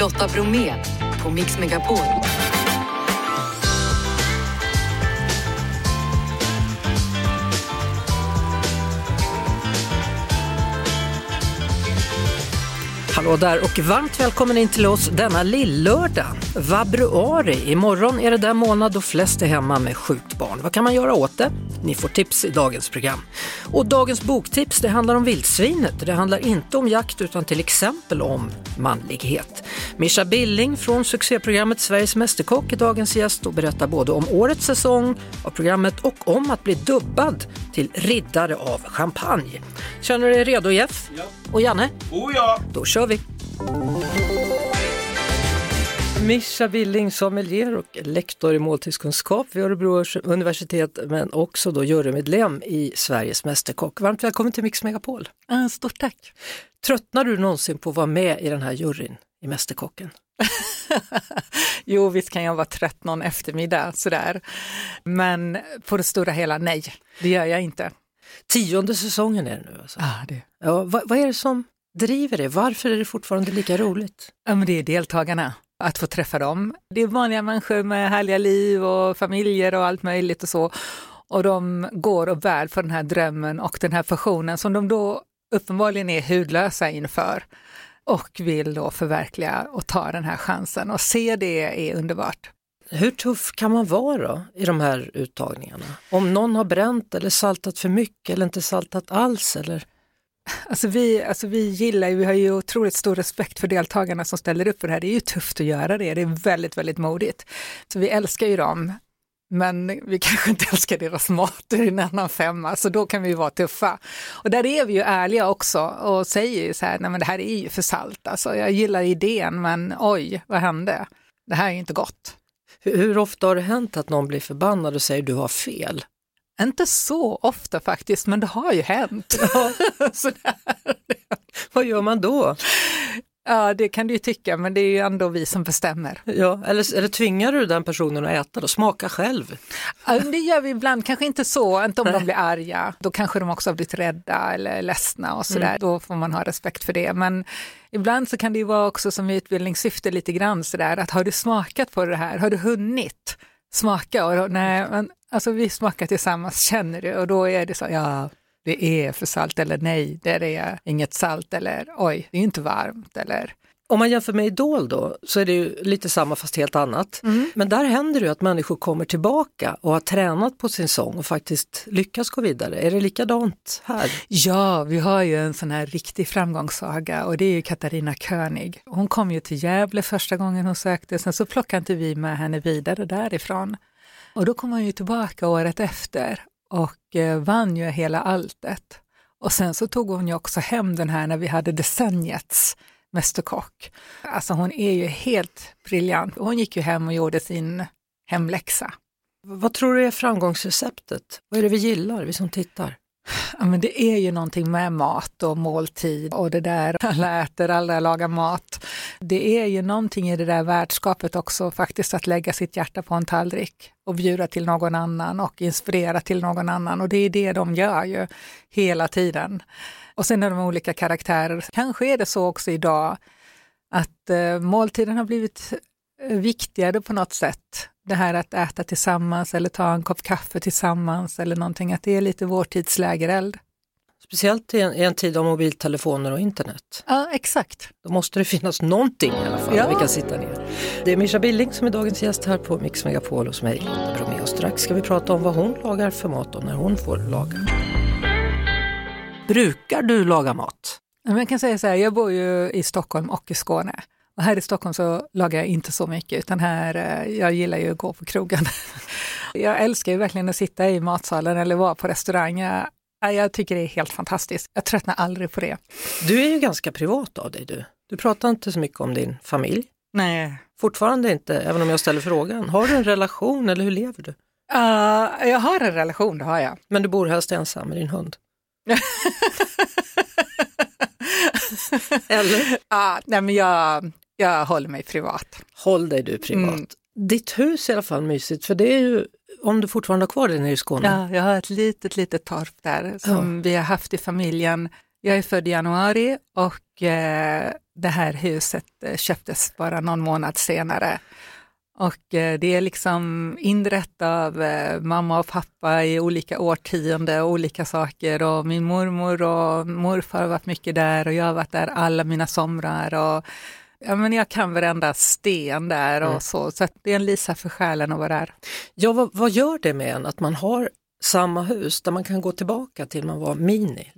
Lotta Bromé på Mix Megapol. Hallå där och varmt välkommen in till oss denna lillördag. Vabruari. Imorgon är det den månad då flest är hemma med sjukt barn. Vad kan man göra åt det? Ni får tips i dagens program. Och dagens boktips det handlar om vildsvinet. Det handlar inte om jakt utan till exempel om manlighet. Mischa Billing från succéprogrammet Sveriges Mästerkock är dagens gäst och berättar både om årets säsong av programmet och om att bli dubbad till riddare av champagne. Känner du dig redo Jeff? Ja. Och Janne? Oh ja! Då kör vi! Mischa Billing, sommelier och lektor i måltidskunskap vid Örebro universitet men också då jurymedlem i Sveriges Mästerkock. Varmt välkommen till Mix Megapol! Stort tack! Tröttnar du någonsin på att vara med i den här juryn i Mästerkocken? jo, visst kan jag vara trött någon eftermiddag sådär. Men på det stora hela, nej, det gör jag inte. Tionde säsongen är det nu alltså? Ah, det. Ja, vad, vad är det som driver det? Varför är det fortfarande lika roligt? Ja, men det är deltagarna, att få träffa dem. Det är vanliga människor med härliga liv och familjer och allt möjligt och så. Och de går och bär för den här drömmen och den här passionen som de då uppenbarligen är hudlösa inför och vill då förverkliga och ta den här chansen och se det är underbart. Hur tuff kan man vara då i de här uttagningarna? Om någon har bränt eller saltat för mycket eller inte saltat alls? Eller? Alltså vi, alltså vi gillar ju, vi har ju otroligt stor respekt för deltagarna som ställer upp för det här. Det är ju tufft att göra det, det är väldigt, väldigt modigt. Så vi älskar ju dem, men vi kanske inte älskar deras mat, det är en annan femma, så då kan vi vara tuffa. Och där är vi ju ärliga också och säger ju så här, nej men det här är ju för salt, alltså jag gillar idén men oj, vad hände? Det här är ju inte gott. Hur, hur ofta har det hänt att någon blir förbannad och säger du har fel? Inte så ofta faktiskt, men det har ju hänt. Vad gör man då? Ja, det kan du ju tycka, men det är ju ändå vi som bestämmer. Ja, eller, eller tvingar du den personen att äta då? Smaka själv? Ja, det gör vi ibland, kanske inte så, inte om Nej. de blir arga. Då kanske de också har blivit rädda eller ledsna och sådär. Mm. Då får man ha respekt för det. Men ibland så kan det ju vara också som utbildningssyfte lite grann sådär att har du smakat på det här, har du hunnit smaka? Och nej, men alltså vi smakar tillsammans, känner du? Och då är det så, ja, det är för salt eller nej, det är inget salt eller oj, det är inte varmt eller om man jämför med Idol då så är det ju lite samma fast helt annat. Mm. Men där händer det ju att människor kommer tillbaka och har tränat på sin sång och faktiskt lyckas gå vidare. Är det likadant här? Ja, vi har ju en sån här riktig framgångssaga och det är ju Katarina König. Hon kom ju till Gävle första gången hon sökte, sen så plockade inte vi med henne vidare därifrån. Och då kom hon ju tillbaka året efter och eh, vann ju hela alltet. Och sen så tog hon ju också hem den här när vi hade decenniets Mästerkock. Alltså hon är ju helt briljant. Hon gick ju hem och gjorde sin hemläxa. Vad tror du är framgångsreceptet? Vad är det vi gillar, vi som tittar? Ja, men det är ju någonting med mat och måltid och det där alla äter, alla lagar mat. Det är ju någonting i det där värdskapet också faktiskt att lägga sitt hjärta på en tallrik och bjuda till någon annan och inspirera till någon annan och det är det de gör ju hela tiden. Och sen är de olika karaktärer. Kanske är det så också idag att eh, måltiden har blivit eh, viktigare på något sätt. Det här att äta tillsammans eller ta en kopp kaffe tillsammans eller någonting, att det är lite vår tids lägereld. Speciellt i en, i en, tid av mobiltelefoner och internet. Ja, exakt. Då måste det finnas någonting i alla fall, ja. vi kan sitta ner. Det är Mischa Billing som är dagens gäst här på Mix Megapol hos mig, Lotta Bromé. Och strax ska vi prata om vad hon lagar för mat och när hon får laga. Brukar du laga mat? Jag kan säga så här, jag bor ju i Stockholm och i Skåne. Och här i Stockholm så lagar jag inte så mycket, utan här, eh, jag gillar ju att gå på krogen. Jag älskar ju verkligen att sitta i matsalen eller vara på restaurang. Jag, jag tycker det är helt fantastiskt. Jag tröttnar aldrig på det. Du är ju ganska privat av dig du. Du pratar inte så mycket om din familj. Nej. Fortfarande inte, även om jag ställer frågan. Har du en relation eller hur lever du? Uh, jag har en relation, det har jag. Men du bor helst ensam med din hund? Eller? Ja, nej men jag, jag håller mig privat. Håll dig du privat. Mm. Ditt hus är i alla fall mysigt för det är ju, om du fortfarande har kvar det nere i Skåne. Ja, jag har ett litet, litet torp där som ja. vi har haft i familjen. Jag är född i januari och eh, det här huset eh, köptes bara någon månad senare. Och eh, det är liksom inrett av eh, mamma och pappa i olika årtionden och olika saker och min mormor och morfar har varit mycket där och jag har varit där alla mina somrar och ja, men jag kan varenda sten där och mm. så, så det är en lisa för själen att vara där. Ja, vad, vad gör det med en att man har samma hus där man kan gå tillbaka till man var mini?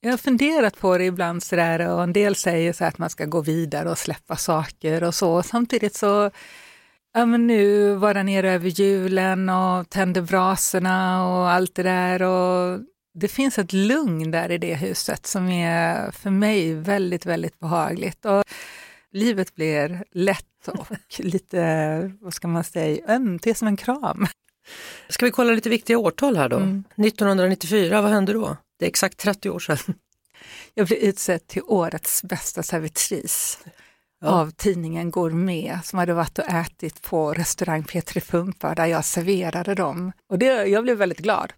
Jag har funderat på det ibland sådär och en del säger så att man ska gå vidare och släppa saker och så. Samtidigt så, ja men nu var jag nere över julen och tände brasorna och allt det där och det finns ett lugn där i det huset som är för mig väldigt, väldigt behagligt. Och livet blir lätt och lite, vad ska man säga, ömt, det är som en kram. Ska vi kolla lite viktiga årtal här då? Mm. 1994, vad hände då? Det är exakt 30 år sedan. Jag blev utsedd till årets bästa servitris ja. av tidningen Gourmet som hade varit och ätit på restaurang Petri Pumpa där jag serverade dem. Och det, jag blev väldigt glad.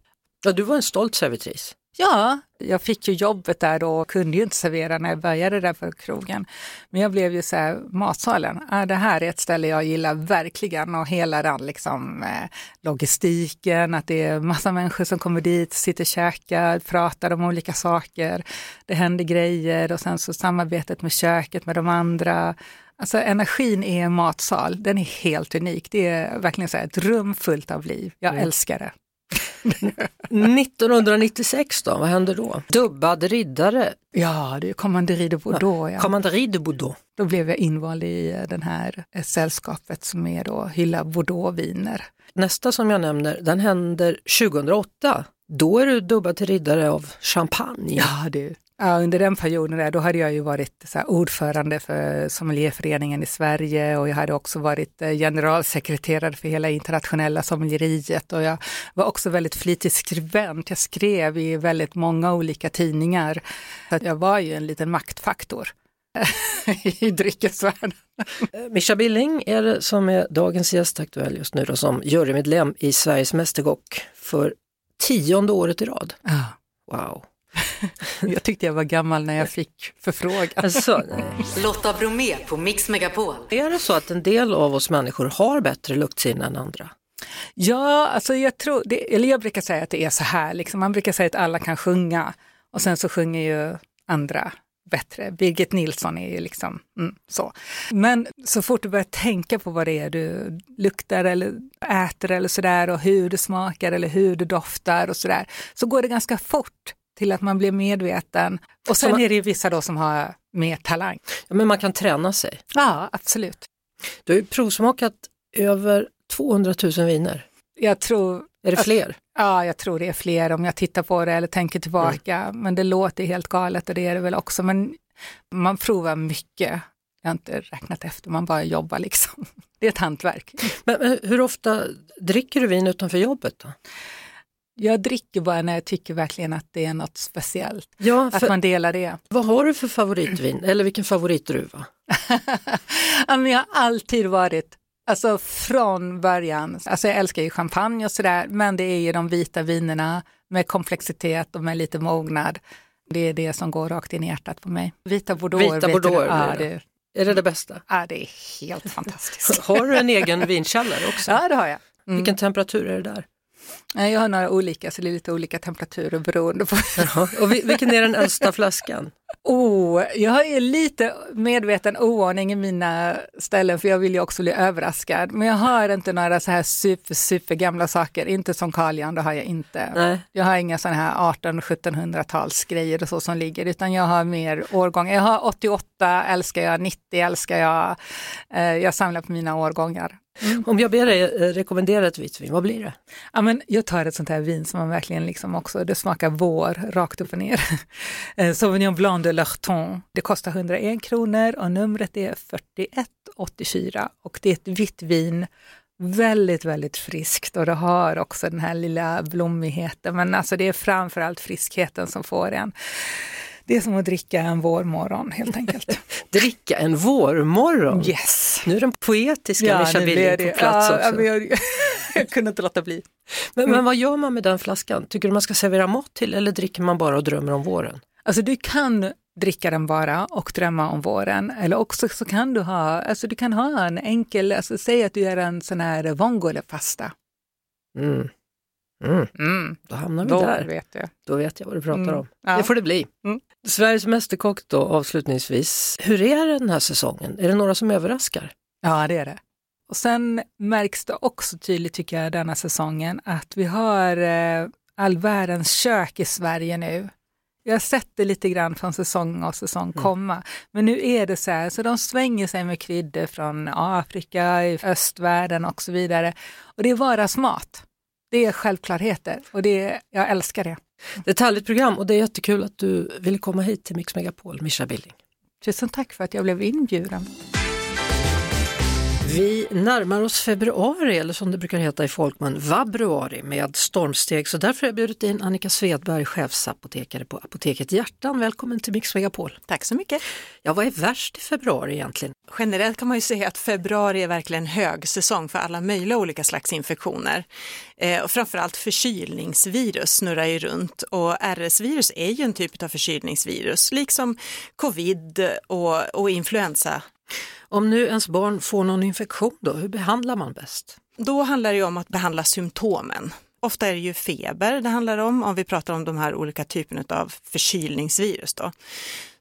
Ja, du var en stolt servitris. Ja, jag fick ju jobbet där då och kunde ju inte servera när jag började där på krogen. Men jag blev ju så här, matsalen, ah, det här är ett ställe jag gillar verkligen och hela den liksom eh, logistiken, att det är massa människor som kommer dit, sitter och käkar, pratar om olika saker. Det händer grejer och sen så samarbetet med köket med de andra. Alltså energin i en matsal, den är helt unik. Det är verkligen så här, ett rum fullt av liv. Jag mm. älskar det. 1996 då, vad hände då? Dubbad riddare. Ja, det är Commanderi de Bordeaux. Ja. Commanderi de Bordeaux. Då blev jag invald i eh, det här eh, sällskapet som är då Hylla Bordeaux-viner. Nästa som jag nämner, den händer 2008. Då är du dubbad till riddare av champagne. Ja, du. Ja, under den perioden där, då hade jag ju varit så ordförande för sommelierföreningen i Sverige och jag hade också varit eh, generalsekreterare för hela internationella sommelieriet och jag var också väldigt flitig skribent. Jag skrev i väldigt många olika tidningar. Så jag var ju en liten maktfaktor i dryckesvärlden. Eh, Mischa Billing är det som är dagens gäst aktuell just nu då, som jurymedlem i Sveriges Mästerkock för tionde året i rad. Ja. Wow. jag tyckte jag var gammal när jag fick förfrågan. Alltså, Lotta Bromé på Mix Megapol. Är det så att en del av oss människor har bättre luktsinne än andra? Ja, alltså jag tror, det, eller jag brukar säga att det är så här, liksom, man brukar säga att alla kan sjunga och sen så sjunger ju andra bättre. Birgit Nilsson är ju liksom mm, så. Men så fort du börjar tänka på vad det är du luktar eller äter eller sådär och hur det smakar eller hur det doftar och sådär, så går det ganska fort till att man blir medveten. Och sen man, är det ju vissa då som har mer talang. Ja, men man kan träna sig. Ja, absolut. Du har ju provsmakat över 200 000 viner. Jag tror... Är det fler? Att, ja, jag tror det är fler om jag tittar på det eller tänker tillbaka. Mm. Men det låter helt galet och det är det väl också. Men man provar mycket. Jag har inte räknat efter, man bara jobbar liksom. Det är ett hantverk. Men hur ofta dricker du vin utanför jobbet då? Jag dricker bara när jag tycker verkligen att det är något speciellt. Ja, att man delar det. Vad har du för favoritvin eller vilken favoritdruva? jag har alltid varit, alltså från början, alltså jag älskar ju champagne och sådär, men det är ju de vita vinerna med komplexitet och med lite mognad. Det är det som går rakt in i hjärtat på mig. Vita bordeaux. Vita bordeaux, ja, det. Är det det bästa? Ja, det är helt fantastiskt. har du en egen vinkällare också? Ja, det har jag. Mm. Vilken temperatur är det där? Jag har några olika, så det är lite olika temperaturer beroende på. Och vilken är den äldsta flaskan? Oh, jag är lite medveten oordning i mina ställen för jag vill ju också bli överraskad. Men jag har inte några så här super, super gamla saker, inte som Jan, det har jag inte. Nej. Jag har inga sådana här 18-1700-tals grejer och så som ligger, utan jag har mer årgångar. Jag har 88, älskar jag, 90 älskar jag. Eh, jag samlar på mina årgångar. Mm. Om jag ber dig eh, rekommendera ett vitt vin, vad blir det? Ja, men jag tar ett sånt här vin som man verkligen liksom också, det smakar vår rakt upp och ner. Eh, Sauvignon Blanc de Larton. Det kostar 101 kronor och numret är 4184 och det är ett vitt vin väldigt, väldigt friskt och det har också den här lilla blommigheten. Men alltså det är framförallt friskheten som får en. Det är som att dricka en vårmorgon helt enkelt. dricka en vårmorgon? Yes! Nu är den poetiska ja, Mischa Billing på plats ja, också. Jag, jag, kunde inte låta bli. Men, men vad gör man med den flaskan? Tycker du man ska servera mat till eller dricker man bara och drömmer om våren? Alltså du kan dricka den bara och drömma om våren. Eller också så kan du ha, alltså du kan ha en enkel, alltså säg att du gör en sån här vongole-pasta. Mm. Mm. Mm. Då hamnar vi Då där. vet jag. Då vet jag vad du pratar Mm. om. Ja. Det får det bli. Mm. Sveriges Mästerkock då avslutningsvis. Hur är det den här säsongen? Är det några som överraskar? Ja, det är det. Och sen märks det också tydligt tycker jag denna säsongen att vi har eh, all världens kök i Sverige nu. Jag har sett det lite grann från säsong och säsong komma. Men nu är det så här, så de svänger sig med kryddor från Afrika, i östvärlden och så vidare. Och det är vardagsmat. Det är självklarheter och det är, jag älskar det. Det är ett härligt program och det är jättekul att du ville komma hit till Mix Megapol, Mischa Billing. Tusen tack för att jag blev inbjuden. Vi närmar oss februari, eller som det brukar heta i folkmun, vabruari med stormsteg. Så därför har jag bjudit in Annika Svedberg, chefsapotekare på Apoteket Hjärtan. Välkommen till Mix Megapol. Tack så mycket. Ja, vad är värst i februari egentligen? Generellt kan man ju säga att februari är verkligen högsäsong för alla möjliga olika slags infektioner. Eh, och framförallt förkylningsvirus snurrar ju runt och RS-virus är ju en typ av förkylningsvirus, liksom covid och, och influensa. Om nu ens barn får någon infektion då, hur behandlar man bäst? Då handlar det om att behandla symptomen. Ofta är det ju feber det handlar om, om vi pratar om de här olika typerna av förkylningsvirus. Då.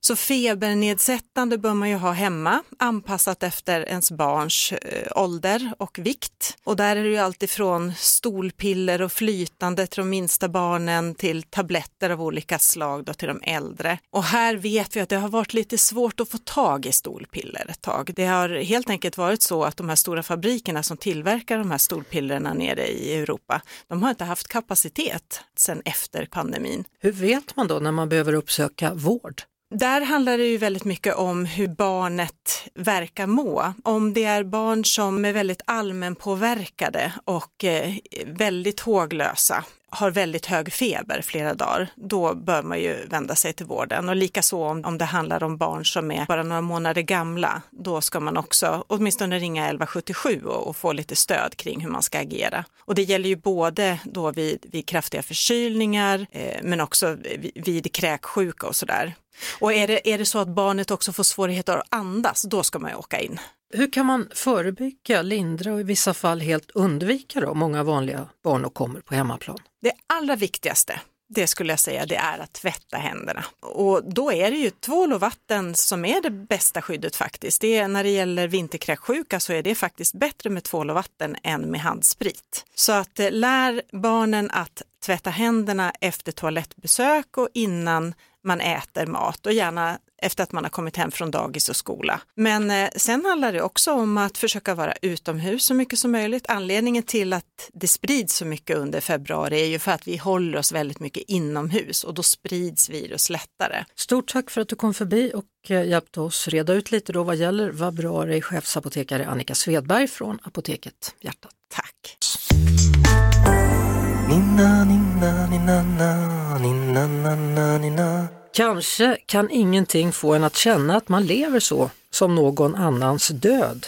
Så febernedsättande bör man ju ha hemma, anpassat efter ens barns eh, ålder och vikt. Och där är det ju alltifrån stolpiller och flytande till de minsta barnen till tabletter av olika slag då till de äldre. Och här vet vi att det har varit lite svårt att få tag i stolpiller ett tag. Det har helt enkelt varit så att de här stora fabrikerna som tillverkar de här stolpillerna nere i Europa, de har inte haft kapacitet sedan efter pandemin. Hur vet man då när man behöver uppsöka vård? Där handlar det ju väldigt mycket om hur barnet verkar må. Om det är barn som är väldigt allmänpåverkade och eh, väldigt håglösa, har väldigt hög feber flera dagar, då bör man ju vända sig till vården. Och likaså om, om det handlar om barn som är bara några månader gamla, då ska man också åtminstone ringa 1177 och, och få lite stöd kring hur man ska agera. Och det gäller ju både då vid, vid kraftiga förkylningar, eh, men också vid, vid kräksjuka och sådär. Och är det, är det så att barnet också får svårigheter att andas, då ska man ju åka in. Hur kan man förebygga, lindra och i vissa fall helt undvika då många vanliga barnåkommor på hemmaplan? Det allra viktigaste, det skulle jag säga, det är att tvätta händerna. Och då är det ju tvål och vatten som är det bästa skyddet faktiskt. Det är, när det gäller vinterkräksjuka så är det faktiskt bättre med tvål och vatten än med handsprit. Så att eh, lär barnen att tvätta händerna efter toalettbesök och innan man äter mat och gärna efter att man har kommit hem från dagis och skola. Men eh, sen handlar det också om att försöka vara utomhus så mycket som möjligt. Anledningen till att det sprids så mycket under februari är ju för att vi håller oss väldigt mycket inomhus och då sprids virus lättare. Stort tack för att du kom förbi och eh, hjälpte oss reda ut lite då vad gäller vabruari, chefsapotekare Annika Svedberg från Apoteket Hjärtat. Tack! Ninna, ninna, ninna, Kanske kan ingenting få en att känna att man lever så som någon annans död.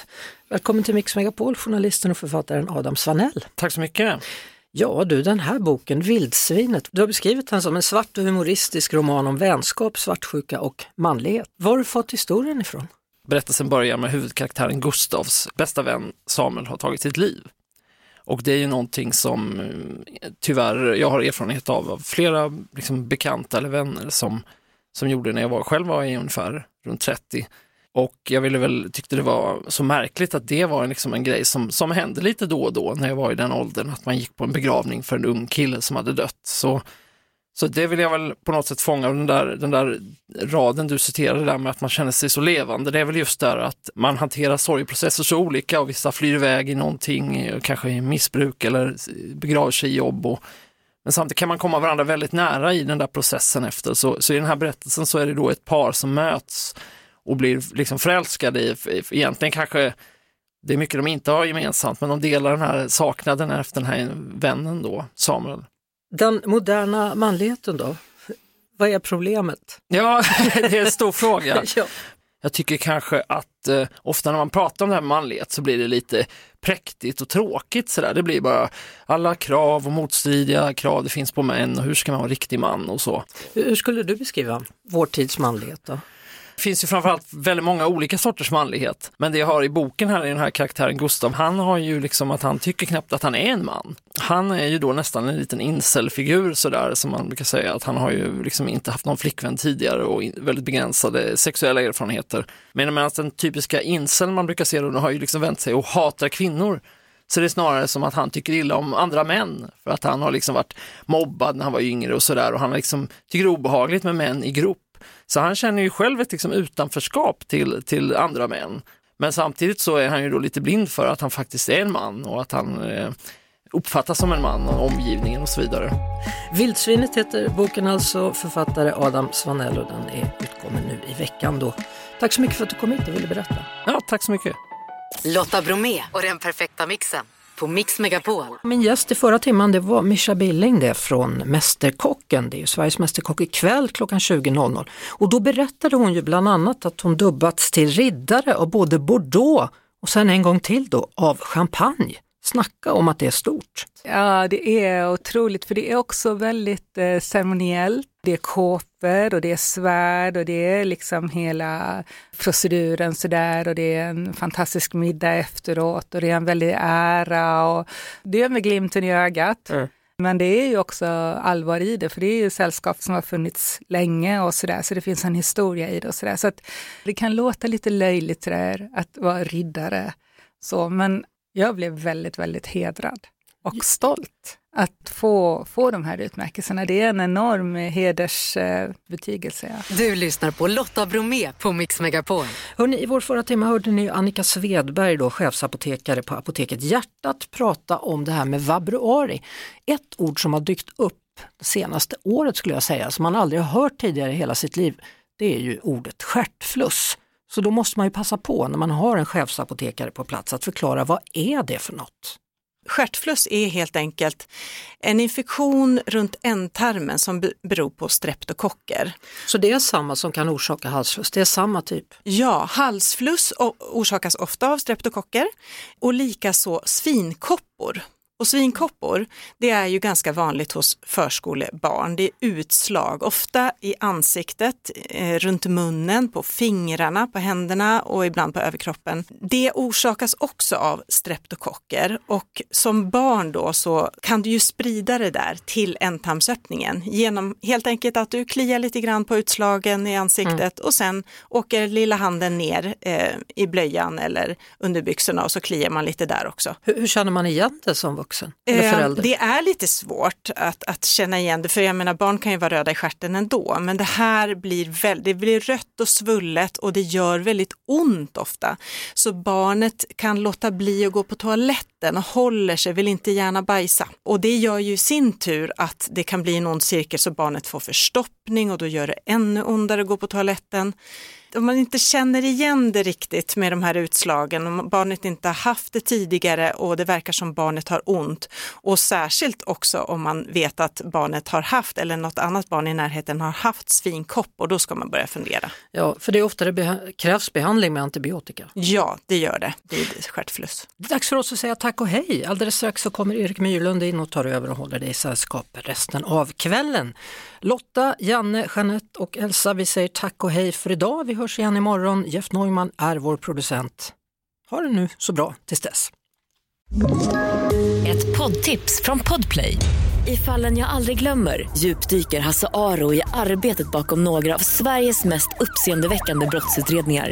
Välkommen till Mix Megapol, journalisten och författaren Adam Svanell. Tack så mycket. Ja du, den här boken, Vildsvinet, du har beskrivit den som en svart och humoristisk roman om vänskap, svartsjuka och manlighet. Var har du fått historien ifrån? Berättelsen börjar med huvudkaraktären Gustavs bästa vän Samuel har tagit sitt liv. Och det är ju någonting som eh, tyvärr jag har erfarenhet av, av flera liksom, bekanta eller vänner som, som gjorde när jag var, själv var i ungefär runt 30. Och jag ville väl, tyckte det var så märkligt att det var liksom en grej som, som hände lite då och då när jag var i den åldern, att man gick på en begravning för en ung kille som hade dött. Så, så det vill jag väl på något sätt fånga, den där, den där raden du citerade där med att man känner sig så levande, det är väl just där att man hanterar sorgprocesser så olika och vissa flyr iväg i någonting, eh, kanske i missbruk eller begraver sig i jobb. Och, men samtidigt kan man komma varandra väldigt nära i den där processen efter. Så, så i den här berättelsen så är det då ett par som möts och blir liksom förälskade i, egentligen kanske det är mycket de inte har gemensamt, men de delar den här saknaden efter den här vännen då, Samuel. Den moderna manligheten då? Vad är problemet? Ja, det är en stor fråga. Ja. Jag tycker kanske att eh, ofta när man pratar om det här med manlighet så blir det lite präktigt och tråkigt sådär. Det blir bara alla krav och motstridiga krav det finns på män och hur ska man vara riktig man och så. Hur skulle du beskriva vår tids manlighet då? Det finns ju framförallt väldigt många olika sorters manlighet. Men det jag har i boken här i den här karaktären Gustav, han har ju liksom att han tycker knappt att han är en man. Han är ju då nästan en liten incelfigur sådär som man brukar säga att han har ju liksom inte haft någon flickvän tidigare och väldigt begränsade sexuella erfarenheter. Medan den typiska incel man brukar se då har ju liksom vänt sig och hatar kvinnor. Så det är snarare som att han tycker illa om andra män för att han har liksom varit mobbad när han var yngre och sådär och han liksom tycker det är obehagligt med män i grupp. Så han känner ju själv ett liksom utanförskap till, till andra män. Men samtidigt så är han ju då lite blind för att han faktiskt är en man och att han eh, uppfattas som en man av omgivningen och så vidare. Vildsvinet heter boken alltså, författare Adam Svanell och den är utkommen nu i veckan då. Tack så mycket för att du kom hit och ville berätta. Ja, tack så mycket. Lotta Bromé och den perfekta mixen på Mix Megapol. Min gäst i förra timmen det var Mischa Billing det från Mästerkocken. Det är ju Sveriges Mästerkock ikväll klockan 20.00. Och då berättade hon ju bland annat att hon dubbats till riddare av både Bordeaux och sen en gång till då av champagne. Snacka om att det är stort. Ja, det är otroligt, för det är också väldigt eh, ceremoniellt. Det är kåpor och det är svärd och det är liksom hela proceduren sådär och det är en fantastisk middag efteråt och det är en väldig ära och det är med glimten i ögat. Mm. Men det är ju också allvar i det, för det är ju sällskap som har funnits länge och sådär, så det finns en historia i det och sådär. Så att det kan låta lite löjligt sådär, att vara riddare, så, men jag blev väldigt, väldigt hedrad och stolt att få, få de här utmärkelserna. Det är en enorm hedersbetygelse. Ja. Du lyssnar på Lotta Bromé på Mix Megapol. Hörrni, I vår förra timme hörde ni Annika Svedberg, då, chefsapotekare på apoteket Hjärtat, prata om det här med vabruari. Ett ord som har dykt upp det senaste året skulle jag säga, som man aldrig har hört tidigare i hela sitt liv, det är ju ordet stjärtfluss. Så då måste man ju passa på när man har en chefsapotekare på plats att förklara vad är det för något? Stjärtfluss är helt enkelt en infektion runt ändtarmen som be- beror på streptokocker. Så det är samma som kan orsaka halsfluss, det är samma typ? Ja, halsfluss orsakas ofta av streptokocker och likaså svinkoppor. Och svinkoppor, det är ju ganska vanligt hos förskolebarn. Det är utslag, ofta i ansiktet, eh, runt munnen, på fingrarna, på händerna och ibland på överkroppen. Det orsakas också av streptokocker och som barn då så kan du ju sprida det där till ändtarmsöppningen genom helt enkelt att du kliar lite grann på utslagen i ansiktet och sen åker lilla handen ner eh, i blöjan eller under byxorna och så kliar man lite där också. Hur, hur känner man igen det som vuxen eller Eh, förälder? Det är lite svårt att, att känna igen det, för jag menar barn kan ju vara röda i stjärten ändå, men det här blir, väldigt, det blir rött och svullet och det gör väldigt ont ofta. Så barnet kan låta bli att gå på toaletten och håller sig, vill inte gärna bajsa. Och det gör ju i sin tur att det kan bli en ond cirkel så barnet får förstoppning och då gör det ännu ondare att gå på toaletten om man inte känner igen det riktigt med de här utslagen, om barnet inte har haft det tidigare och det verkar som barnet har ont och särskilt också om man vet att barnet har haft eller något annat barn i närheten har haft svinkopp och då ska man börja fundera. Ja, för det är ofta det krävs behandling med antibiotika. Ja, det gör det vid stjärtfluss. Det är dags för oss att säga tack och hej. Alldeles strax så kommer Erik Myrlund in och tar över och håller dig i sällskap resten av kvällen. Lotta, Janne, Jeanette och Elsa, vi säger tack och hej för idag. Vi hörs igen imorgon. Jeff Neumann är vår producent. Ha det nu så bra tills dess. Ett poddtips från Podplay. I fallen jag aldrig glömmer djupdyker Hasse Aro i arbetet bakom några av Sveriges mest uppseendeväckande brottsutredningar.